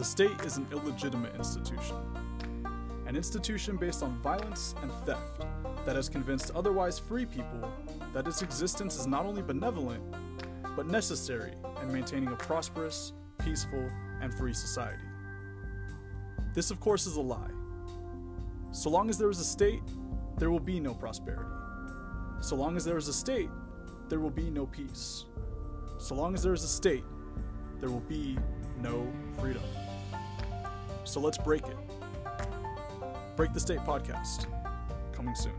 The state is an illegitimate institution. An institution based on violence and theft that has convinced otherwise free people that its existence is not only benevolent, but necessary in maintaining a prosperous, peaceful, and free society. This, of course, is a lie. So long as there is a state, there will be no prosperity. So long as there is a state, there will be no peace. So long as there is a state, there will be no freedom. So let's break it. Break the State podcast, coming soon.